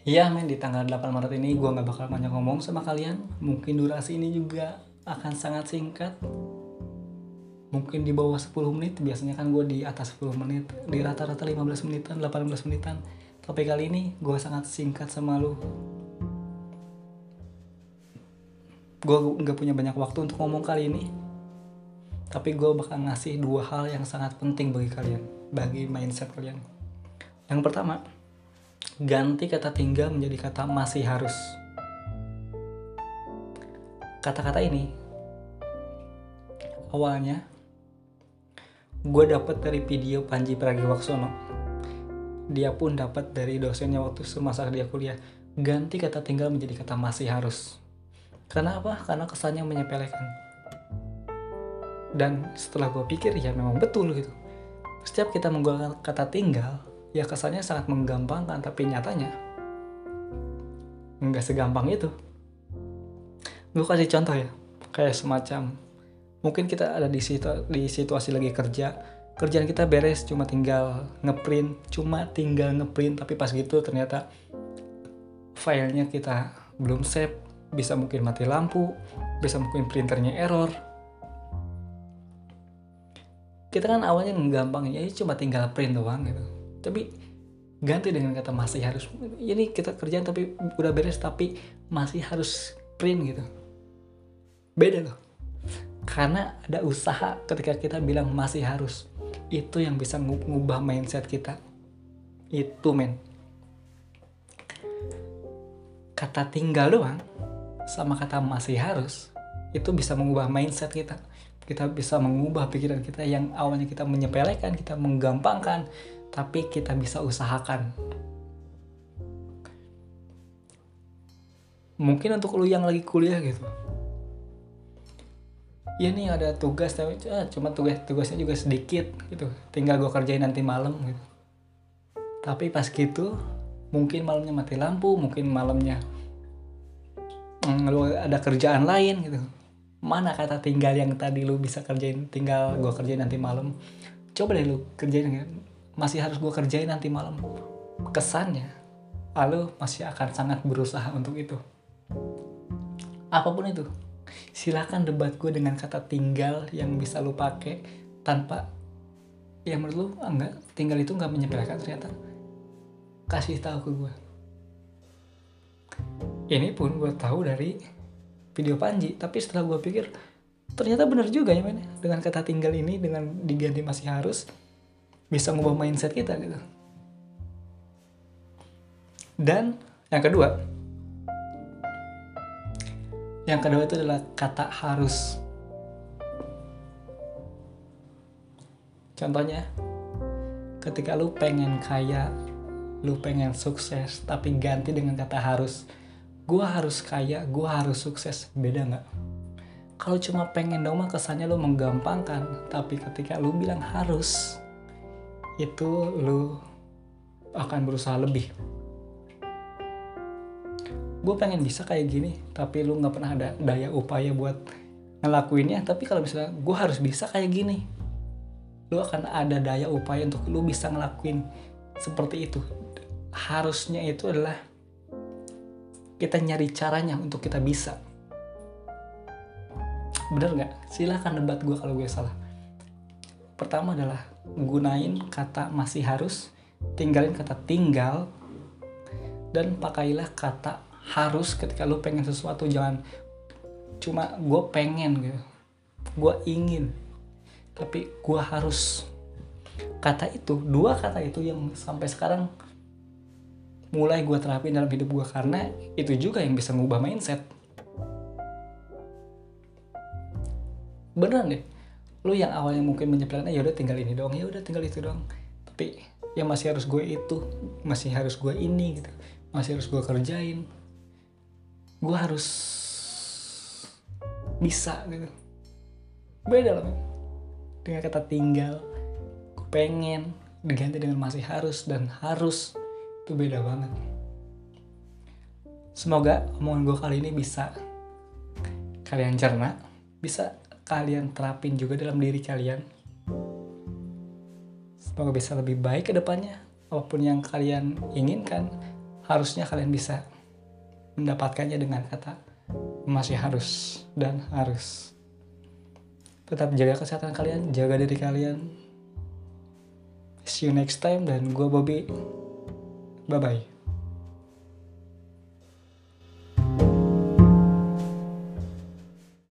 Iya men di tanggal 8 Maret ini gue gak bakal banyak ngomong sama kalian. Mungkin durasi ini juga akan sangat singkat. Mungkin di bawah 10 menit Biasanya kan gue di atas 10 menit. Di rata-rata 15 menitan, 18 menitan. Tapi kali ini gue sangat singkat sama lu. Gue gak punya banyak waktu untuk ngomong kali ini. Tapi gue bakal ngasih dua hal yang sangat penting bagi kalian Bagi mindset kalian. Yang pertama ganti kata tinggal menjadi kata masih harus. Kata-kata ini awalnya gue dapat dari video Panji Pragiwaksono. Dia pun dapat dari dosennya waktu semasa dia kuliah. Ganti kata tinggal menjadi kata masih harus. Karena apa? Karena kesannya menyepelekan. Dan setelah gue pikir ya memang betul gitu. Setiap kita menggunakan kata tinggal, ya kesannya sangat menggampangkan tapi nyatanya nggak segampang itu. Gue kasih contoh ya kayak semacam mungkin kita ada di situ di situasi lagi kerja kerjaan kita beres cuma tinggal ngeprint cuma tinggal ngeprint tapi pas gitu ternyata filenya kita belum save bisa mungkin mati lampu bisa mungkin printernya error. Kita kan awalnya gampang ya cuma tinggal print doang gitu tapi ganti dengan kata masih harus ini kita kerjaan tapi udah beres tapi masih harus print gitu. Beda loh. Karena ada usaha ketika kita bilang masih harus itu yang bisa ngubah mindset kita. Itu men. Kata tinggal doang sama kata masih harus itu bisa mengubah mindset kita kita bisa mengubah pikiran kita yang awalnya kita menyepelekan kita menggampangkan tapi kita bisa usahakan. Mungkin untuk lu yang lagi kuliah gitu. Ya nih ada tugas tapi ah, cuma tugas tugasnya juga sedikit gitu. Tinggal gue kerjain nanti malam gitu. Tapi pas gitu mungkin malamnya mati lampu, mungkin malamnya mm, lu ada kerjaan lain gitu. Mana kata tinggal yang tadi lu bisa kerjain? Tinggal gue kerjain nanti malam. Coba deh lu kerjain masih harus gue kerjain nanti malam. Kesannya lalu masih akan sangat berusaha untuk itu. Apa pun itu silakan debat gue dengan kata tinggal yang bisa lu pakai tanpa ya menurut lu ah, enggak. Tinggal itu nggak menyepelekan ternyata. Kasih tahu ke gue ini pun gue tahu dari video Panji tapi setelah gue pikir ternyata benar juga ya men. Dengan kata tinggal ini dengan diganti masih harus bisa ngubah mindset kita gitu. Dan yang kedua yang kedua itu adalah kata harus. Contohnya ketika lu pengen kaya lu pengen sukses tapi ganti dengan kata harus gue harus kaya gue harus sukses. Beda nggak? Kalau cuma pengen dong mah kesannya lu menggampangkan. Tapi ketika lu bilang harus itu lu akan berusaha lebih. Gue pengen bisa kayak gini tapi lu nggak pernah ada daya upaya buat ngelakuinnya. Tapi kalau misalnya gue harus bisa kayak gini lu akan ada daya upaya untuk lu bisa ngelakuin seperti itu. Harusnya itu adalah kita nyari caranya untuk kita bisa. Bener nggak? Silahkan debat gue kalau gue salah. Pertama adalah gunain kata masih harus tinggalin kata tinggal dan pakailah kata harus ketika lu pengen sesuatu. Jangan cuma gue pengen gitu. Gue ingin tapi gue harus. Kata itu dua kata itu yang sampai sekarang mulai gue terapin dalam hidup gue karena itu juga yang bisa ngubah mindset. Beneran deh lu yang awalnya mungkin menyepelekan ya udah tinggal ini dong ya udah tinggal itu dong tapi ya masih harus gue itu masih harus gue ini gitu masih harus gue kerjain gue harus bisa gitu. Beda loh dengan kata tinggal gue pengen diganti dengan masih harus dan harus itu beda banget semoga omongan gue kali ini bisa kalian cerna bisa kalian terapin juga dalam diri kalian. Semoga bisa lebih baik ke depannya. Apa pun yang kalian inginkan, harusnya kalian bisa mendapatkannya dengan kata masih harus dan harus tetap jaga kesehatan kalian jaga diri kalian see you next time dan gue Bobby bye bye